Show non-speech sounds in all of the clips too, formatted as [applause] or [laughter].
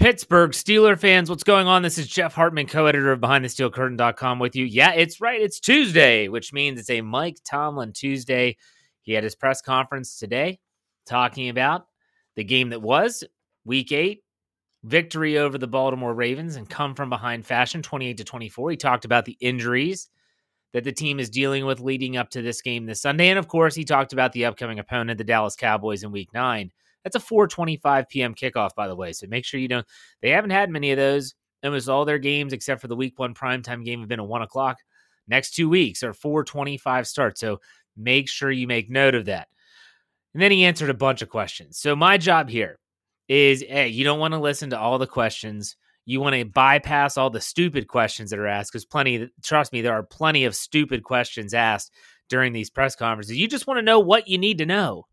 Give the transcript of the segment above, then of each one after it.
Pittsburgh Steeler fans, what's going on? This is Jeff Hartman, co editor of BehindTheSteelCurtain.com with you. Yeah, it's right. It's Tuesday, which means it's a Mike Tomlin Tuesday. He had his press conference today talking about the game that was week eight, victory over the Baltimore Ravens and come from behind fashion 28 to 24. He talked about the injuries that the team is dealing with leading up to this game this Sunday. And of course, he talked about the upcoming opponent, the Dallas Cowboys, in week nine. That's a 4:25 p.m. kickoff, by the way. So make sure you don't. They haven't had many of those. Almost all their games, except for the Week One primetime game, have been at one o'clock. Next two weeks are 4:25 starts. So make sure you make note of that. And then he answered a bunch of questions. So my job here is, hey, you don't want to listen to all the questions. You want to bypass all the stupid questions that are asked because plenty. Trust me, there are plenty of stupid questions asked during these press conferences. You just want to know what you need to know.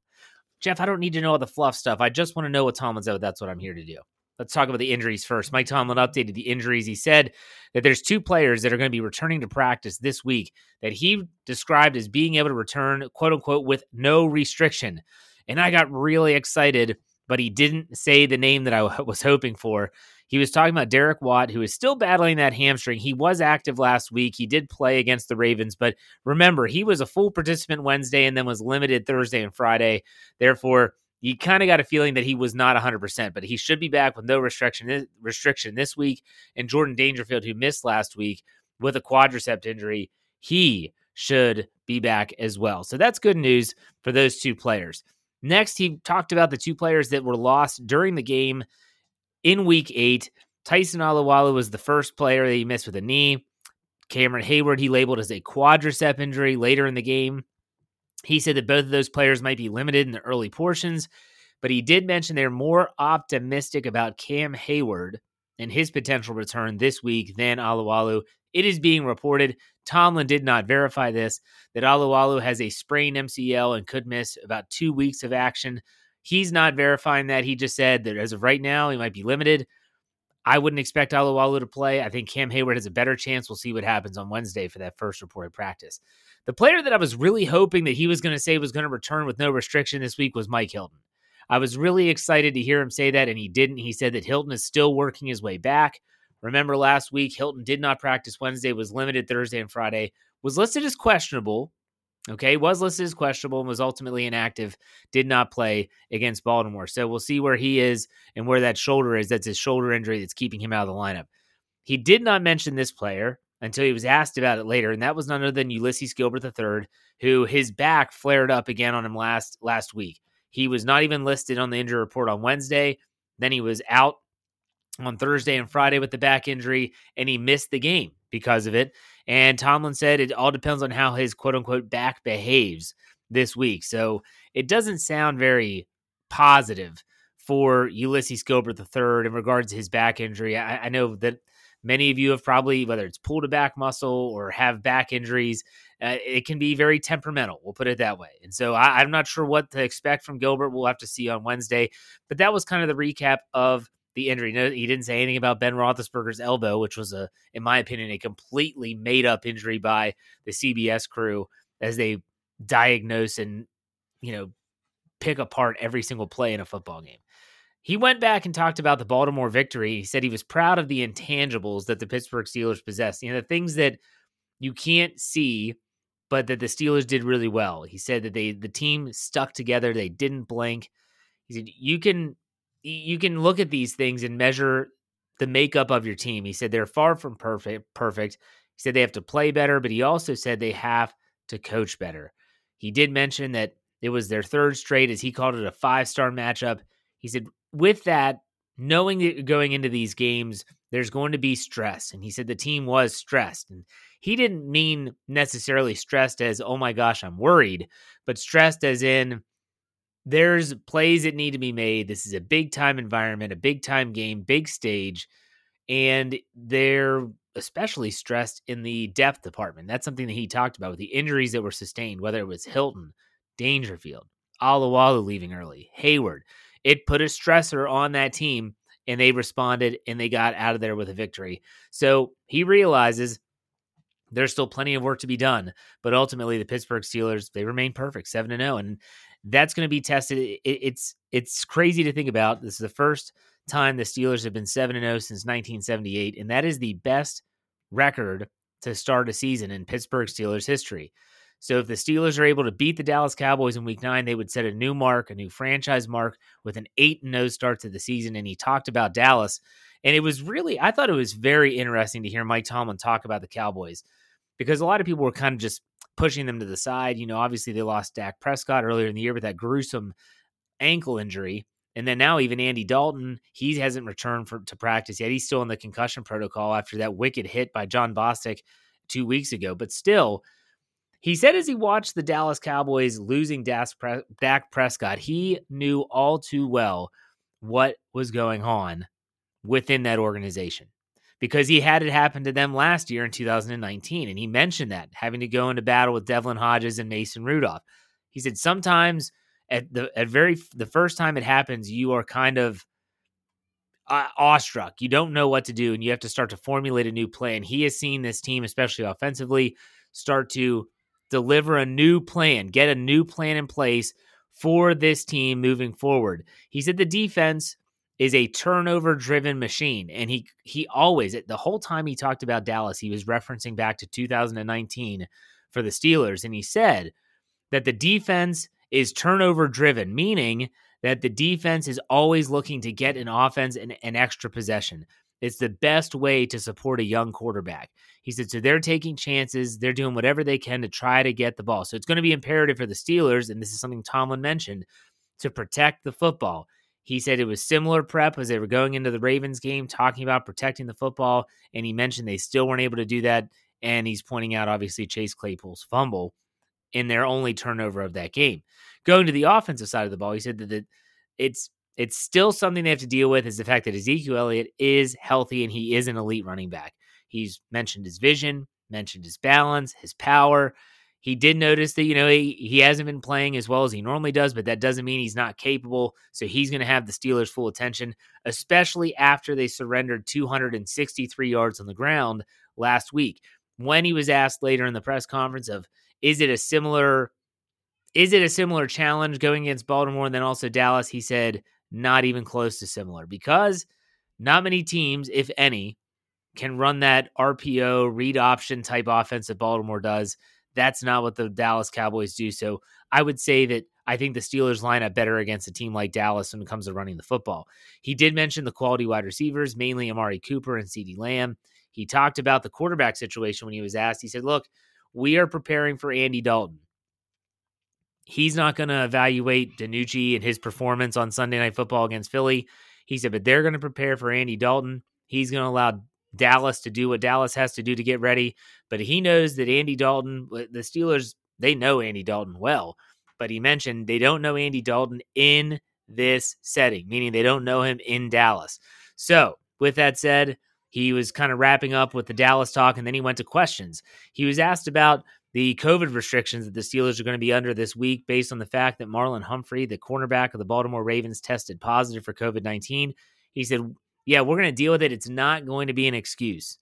Jeff, I don't need to know all the fluff stuff. I just want to know what Tomlin's out. That's what I'm here to do. Let's talk about the injuries first. Mike Tomlin updated the injuries. He said that there's two players that are going to be returning to practice this week that he described as being able to return, quote unquote, with no restriction. And I got really excited, but he didn't say the name that I [laughs] was hoping for. He was talking about Derek Watt, who is still battling that hamstring. He was active last week. He did play against the Ravens, but remember, he was a full participant Wednesday and then was limited Thursday and Friday. Therefore, you kind of got a feeling that he was not 100%, but he should be back with no restriction restriction this week. And Jordan Dangerfield, who missed last week with a quadricep injury, he should be back as well. So that's good news for those two players. Next, he talked about the two players that were lost during the game in week eight. Tyson Alualu was the first player that he missed with a knee. Cameron Heyward, he labeled as a quadricep injury later in the game. He said that both of those players might be limited in the early portions, but he did mention they're more optimistic about Cam Heyward and his potential return this week than Alualu. It is being reported, Tomlin did not verify this, that Alualu has a sprained MCL and could miss about two weeks of action. He's not verifying that. He just said that as of right now, he might be limited. I wouldn't expect Alualu to play. I think Cam Heyward has a better chance. We'll see what happens on Wednesday for that first reported practice. The player that I was really hoping that he was going to say was going to return with no restriction this week was Mike Hilton. I was really excited to hear him say that, and he didn't. He said that Hilton is still working his way back. Remember last week, Hilton did not practice Wednesday, was limited Thursday and Friday, was listed as questionable, Okay, was listed as questionable and was ultimately inactive, did not play against Baltimore. So we'll see where he is and where that shoulder is. That's his shoulder injury that's keeping him out of the lineup. He did not mention this player until he was asked about it later, and that was none other than Ulysses Gilbert III, who his back flared up again on him last last week. He was not even listed on the injury report on Wednesday. Then he was out on Thursday and Friday with the back injury, and he missed the game because of it. And Tomlin said it all depends on how his quote unquote back behaves this week. So it doesn't sound very positive for Ulysses Gilbert III in regards to his back injury. I, I, know that many of you have probably, whether it's pulled a back muscle or have back injuries, uh, it can be very temperamental. We'll put it that way. And so I, I'm not sure what to expect from Gilbert. We'll have to see on Wednesday. But that was kind of the recap of the injury. No, he didn't say anything about Ben Roethlisberger's elbow, which was a, in my opinion, a completely made up injury by the CBS crew as they diagnose and you know pick apart every single play in a football game. He went back and talked about the Baltimore victory. He said he was proud of the intangibles that the Pittsburgh Steelers possessed, You know, the things that you can't see, but that the Steelers did really well. He said that they the team stuck together, they didn't blink. He said you can you can look at these things and measure the makeup of your team. He said they're far from perfect. Perfect. He said they have to play better, but he also said they have to coach better. He did mention that it was their third straight, as he called it, a five star matchup. He said with that, knowing that going into these games, there's going to be stress, and he said the team was stressed, and he didn't mean necessarily stressed as oh my gosh, I'm worried, but stressed as in there's plays that need to be made. This is a big time environment, a big time game, big stage, and they're especially stressed in the depth department. That's something that he talked about with the injuries that were sustained, whether it was Hilton, Dangerfield, Alualu leaving early, Heyward. It put a stressor on that team, and they responded and they got out of there with a victory. So he realizes there's still plenty of work to be done, but ultimately the Pittsburgh Steelers they remain perfect, seven and zero, and that's going to be tested. It, it's it's crazy to think about. This is the first time the Steelers have been 7 0 since 1978, and that is the best record to start a season in Pittsburgh Steelers history. So if the Steelers are able to beat the Dallas Cowboys in week 9, they would set a new mark, a new franchise mark with an 8 0 start to the season and he talked about Dallas and it was really I thought it was very interesting to hear Mike Tomlin talk about the Cowboys because a lot of people were kind of just pushing them to the side. You know, obviously they lost Dak Prescott earlier in the year with that gruesome ankle injury. And then now even Andy Dalton, he hasn't returned for, to practice yet. He's still in the concussion protocol after that wicked hit by Jon Bostic two weeks ago. But still, he said as he watched the Dallas Cowboys losing Dak Prescott, he knew all too well what was going on within that organization because he had it happen to them last year in 2019. And he mentioned that having to go into battle with Devlin Hodges and Mason Rudolph. He said sometimes at the at very the first time it happens, you are kind of uh, awestruck. You don't know what to do, and you have to start to formulate a new plan. He has seen this team, especially offensively, start to deliver a new plan, get a new plan in place for this team moving forward. He said the defense is a turnover driven machine and he he always the whole time he talked about Dallas he was referencing back to 2019 for the Steelers and he said that the defense is turnover driven meaning that the defense is always looking to get an offense and an extra possession. It's the best way to support a young quarterback. He said so they're taking chances they're doing whatever they can to try to get the ball. So it's going to be imperative for the Steelers and this is something Tomlin mentioned to protect the football he said it was similar prep as they were going into the Ravens game, talking about protecting the football. And he mentioned they still weren't able to do that. And he's pointing out, obviously, Chase Claypool's fumble in their only turnover of that game. Going to the offensive side of the ball, he said that it's it's still something they have to deal with is the fact that Ezekiel Elliott is healthy and he is an elite running back. He's mentioned his vision, mentioned his balance, his power. He did notice that, you know, he, he hasn't been playing as well as he normally does, but that doesn't mean he's not capable. So he's going to have the Steelers' full attention, especially after they surrendered 263 yards on the ground last week. When he was asked later in the press conference of, is it a similar is it a similar challenge going against Baltimore and then also Dallas? He said, not even close to similar because not many teams, if any, can run that RPO read option type offense that Baltimore does. That's not what the Dallas Cowboys do. So I would say that I think the Steelers line up better against a team like Dallas when it comes to running the football. He did mention the quality wide receivers, mainly Amari Cooper and CeeDee Lamb. He talked about the quarterback situation when he was asked. He said, Look, we are preparing for Andy Dalton. He's not going to evaluate DiNucci and his performance on Sunday Night Football against Philly. He said, but they're going to prepare for Andy Dalton. He's going to allow Dallas to do what Dallas has to do to get ready. But he knows that Andy Dalton, the Steelers, they know Andy Dalton well. But he mentioned they don't know Andy Dalton in this setting, meaning they don't know him in Dallas. So, with that said, he was kind of wrapping up with the Dallas talk and then he went to questions. He was asked about the COVID restrictions that the Steelers are going to be under this week based on the fact that Marlon Humphrey, the cornerback of the Baltimore Ravens, tested positive for COVID 19. He said, yeah, we're going to deal with it. It's not going to be an excuse.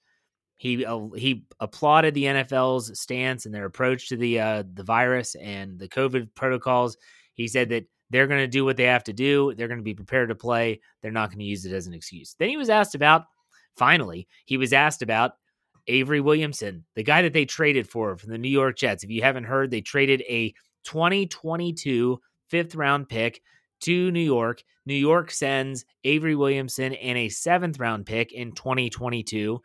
He uh, he applauded the NFL's stance and their approach to the uh, the virus and the COVID protocols. He said that they're going to do what they have to do. They're going to be prepared to play. They're not going to use it as an excuse. Then he was asked about. Finally, he was asked about Avery Williamson, the guy that they traded for from the New York Jets. If you haven't heard, they traded a 2022 fifth round pick to New York. New York sends Avery Williamson and a seventh round pick in 2022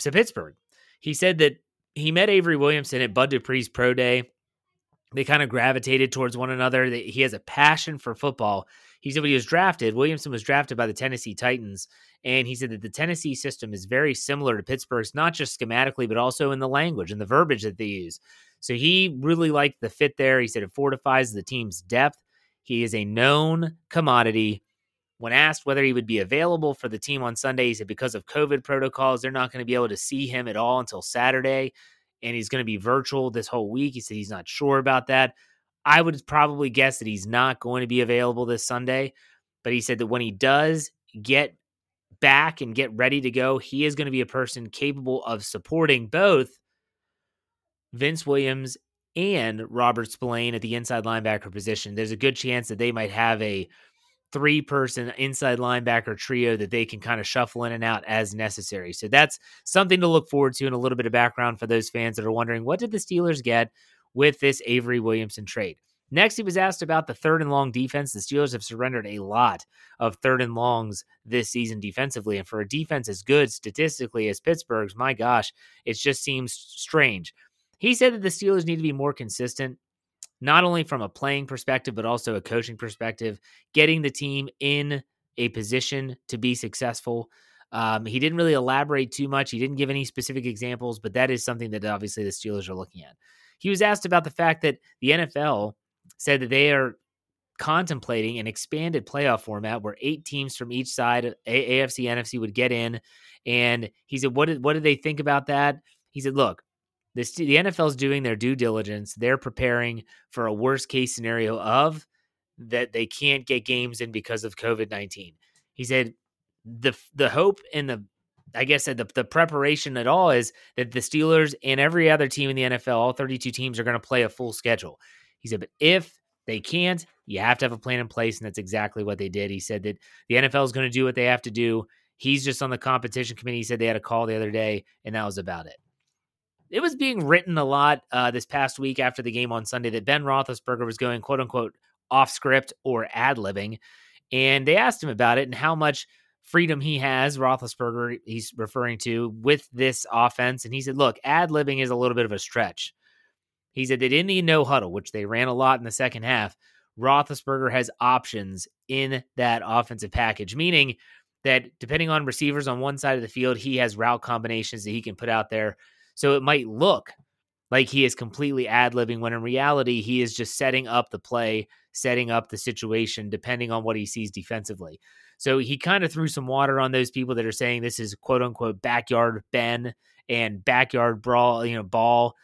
to Pittsburgh. He said that he met Avery Williamson at Bud Dupree's Pro Day. They kind of gravitated towards one another. He has a passion for football. He said when he was drafted, Williamson was drafted by the Tennessee Titans. And he said that the Tennessee system is very similar to Pittsburgh's, not just schematically, but also in the language and the verbiage that they use. So he really liked the fit there. He said it fortifies the team's depth he is a known commodity. When asked whether he would be available for the team on Sunday, he said because of COVID protocols, they're not going to be able to see him at all until Saturday. And he's going to be virtual this whole week. He said he's not sure about that. I would probably guess that he's not going to be available this Sunday. But he said that when he does get back and get ready to go, he is going to be a person capable of supporting both Vince Williams and Robert Spillane at the inside linebacker position, there's a good chance that they might have a three person inside linebacker trio that they can kind of shuffle in and out as necessary. So that's something to look forward to and a little bit of background for those fans that are wondering what did the Steelers get with this Avery Williamson trade? Next, he was asked about the third and long defense. The Steelers have surrendered a lot of third and longs this season defensively. And for a defense as good statistically as Pittsburgh's, my gosh, it just seems strange. He said that the Steelers need to be more consistent, not only from a playing perspective, but also a coaching perspective, getting the team in a position to be successful. Um, he didn't really elaborate too much. He didn't give any specific examples, but that is something that obviously the Steelers are looking at. He was asked about the fact that the NFL said that they are contemplating an expanded playoff format where eight teams from each side, AFC, NFC, would get in. And he said, "What did what did they think about that?" He said, "Look, the NFL is doing their due diligence. They're preparing for a worst case scenario of that they can't get games in because of COVID nineteen. He said the the hope and the I guess the the preparation at all is that the Steelers and every other team in the NFL, all 32 teams, are going to play a full schedule. He said, but if they can't, you have to have a plan in place. And that's exactly what they did. He said that the NFL is going to do what they have to do. He's just on the competition committee. He said they had a call the other day, and that was about it. It was being written a lot uh, this past week after the game on Sunday that Ben Roethlisberger was going quote unquote off script or ad libbing. And they asked him about it and how much freedom he has, Roethlisberger, he's referring to, with this offense. And he said, look, ad libbing is a little bit of a stretch. He said they didn't need no huddle, which they ran a lot in the second half. Roethlisberger has options in that offensive package, meaning that depending on receivers on one side of the field, he has route combinations that he can put out there. So it might look like he is completely ad libbing when in reality, he is just setting up the play, setting up the situation, depending on what he sees defensively. So he kind of threw some water on those people that are saying this is quote unquote backyard Ben and backyard brawl, you know, ball.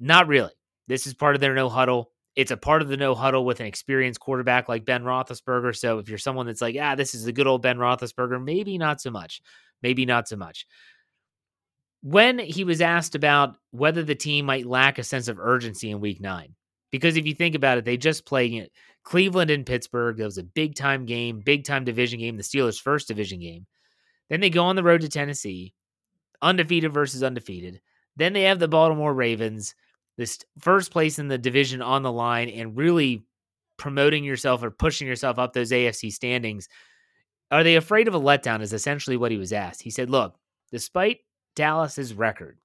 Not really. This is part of their no huddle. It's a part of the no huddle with an experienced quarterback like Ben Roethlisberger. So if you're someone that's like, ah, this is the good old Ben Roethlisberger, maybe not so much. Maybe not so much. When he was asked about whether the team might lack a sense of urgency in week nine, because if you think about it, they just played Cleveland and Pittsburgh. That was a big time game, big time division game, the Steelers' first division game. Then they go on the road to Tennessee, undefeated versus undefeated. Then they have the Baltimore Ravens this first place in the division on the line and really promoting yourself or pushing yourself up those AFC standings. Are they afraid of a letdown? Is essentially what he was asked. He said, Look, despite Dallas's record,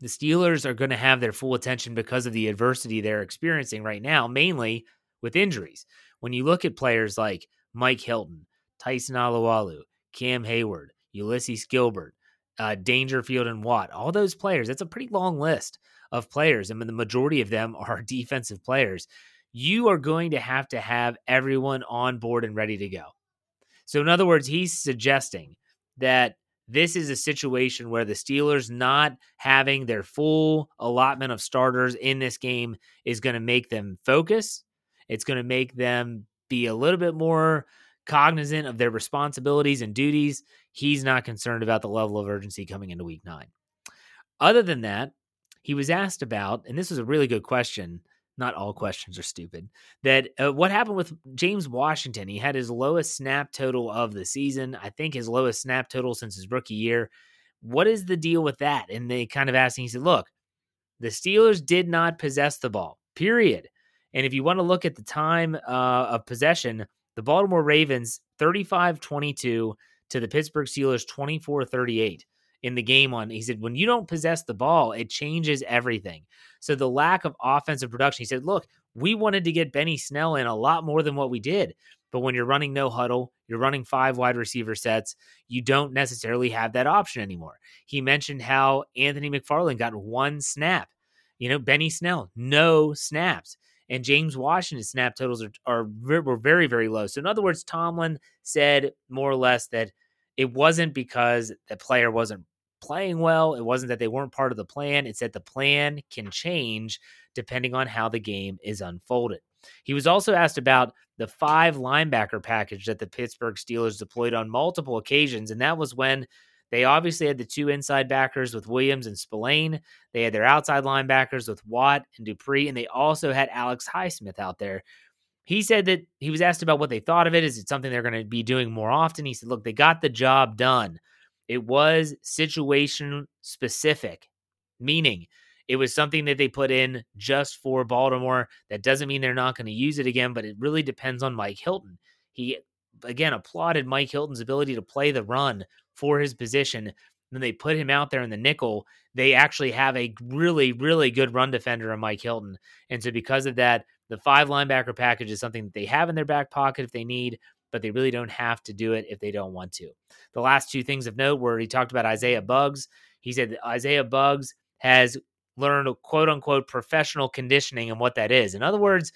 the Steelers are going to have their full attention because of the adversity they're experiencing right now, mainly with injuries. When you look at players like Mike Hilton, Tyson Alualu, Cam Heyward, Ulysses Gilbert, uh, Dangerfield, and Watt, all those players, that's a pretty long list of players, I mean, the majority of them are [laughs] defensive players, you are going to have to have everyone on board and ready to go. So, in other words, he's suggesting that this is a situation where the Steelers not having their full allotment of starters in this game is going to make them focus. It's going to make them be a little bit more cognizant of their responsibilities and duties. He's not concerned about the level of urgency coming into week nine. Other than that, he was asked about, and this was a really good question. Not all questions are stupid. That uh, what happened with James Washington? He had his lowest snap total of the season. I think his lowest snap total since his rookie year. What is the deal with that? And they kind of asked, him, he said, Look, the Steelers did not possess the ball, period. And if you want to look at the time uh, of possession, the Baltimore Ravens 35 22 to the Pittsburgh Steelers 24 38 in the game on. He said, when you don't possess the ball, it changes everything. So the lack of offensive production, he said, look, we wanted to get Benny Snell in a lot more than what we did. But when you're running no huddle, you're running five wide receiver sets, you don't necessarily have that option anymore. He mentioned how Anthony McFarland got one snap. You know, Benny Snell, no snaps. And James Washington's snap totals are, are were very, very low. So, in other words, Tomlin said more or less that it wasn't because the player wasn't playing well. It wasn't that they weren't part of the plan. It's that the plan can change depending on how the game is unfolded. He was also asked about the five linebacker package that the Pittsburgh Steelers deployed on multiple occasions, and that was when They obviously had the two inside backers with Williams and Spillane. They had their outside linebackers with Watt and Dupree, and they also had Alex Highsmith out there. He said that he was asked about what they thought of it. Is it something they're going to be doing more often? He said, look, they got the job done. It was situation specific, meaning it was something that they put in just for Baltimore. That doesn't mean they're not going to use it again, but it really depends on Mike Hilton. He, again, applauded Mike Hilton's ability to play the run for his position. Then they put him out there in the nickel. They actually have a really, really good run defender in Mike Hilton. And so, because of that, the five linebacker package is something that they have in their back pocket if they need, but they really don't have to do it if they don't want to. The last two things of note were he talked about Isaiah Buggs. He said that Isaiah Buggs has learned quote unquote professional conditioning and what that is. In other words,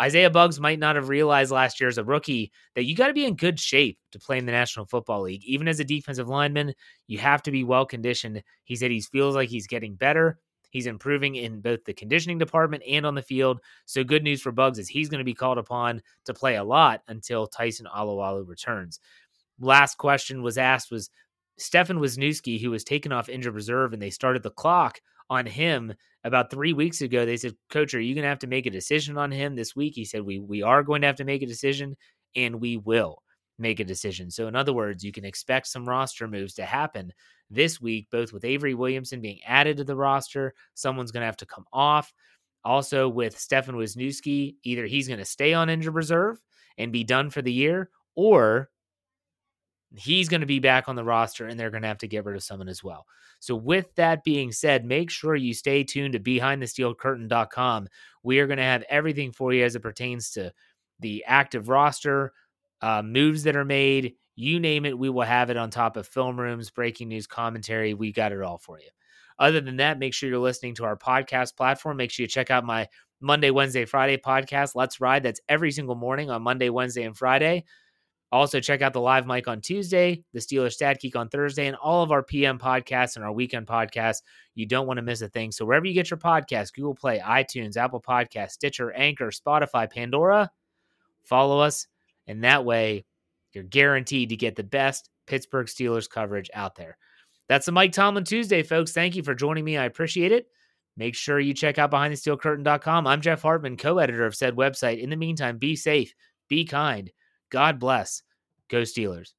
Isaiah Buggs might not have realized last year as a rookie that you got to be in good shape to play in the National Football League. Even as a defensive lineman, you have to be well conditioned. He said he feels like he's getting better. He's improving in both the conditioning department and on the field. So good news for Buggs is he's going to be called upon to play a lot until Tyson Alualu returns. Last question was asked was Stefan Wisniewski, who was taken off injured reserve, and they started the clock on him about three weeks ago. They said, Coach, are you going to have to make a decision on him this week? He said, We we are going to have to make a decision, and we will make a decision. So, in other words, you can expect some roster moves to happen this week, both with Avery Williamson being added to the roster, someone's going to have to come off. Also, with Stefan Wisniewski, either he's going to stay on injured reserve and be done for the year, or he's going to be back on the roster and they're going to have to get rid of someone as well. So, with that being said, make sure you stay tuned to BehindTheSteelCurtain.com. We are going to have everything for you as it pertains to the active roster, uh, moves that are made, you name it, we will have it on top of film rooms, breaking news, commentary. We got it all for you. Other than that, make sure you're listening to our podcast platform. Make sure you check out my Monday, Wednesday, Friday podcast, Let's Ride. That's every single morning on Monday, Wednesday, and Friday. Also, check out the live mic on Tuesday, the Steelers Stat Geek on Thursday, and all of our PM podcasts and our weekend podcasts. You don't want to miss a thing. So, wherever you get your podcast, Google Play, iTunes, Apple Podcast, Stitcher, Anchor, Spotify, Pandora, follow us. And that way, you're guaranteed to get the best Pittsburgh Steelers coverage out there. That's the Mike Tomlin Tuesday, folks. Thank you for joining me. I appreciate it. Make sure you check out BehindTheSteelCurtain.com. I'm Jeff Hartman, co editor of said website. In the meantime, be safe, be kind. God bless. Go Steelers.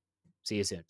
See you soon.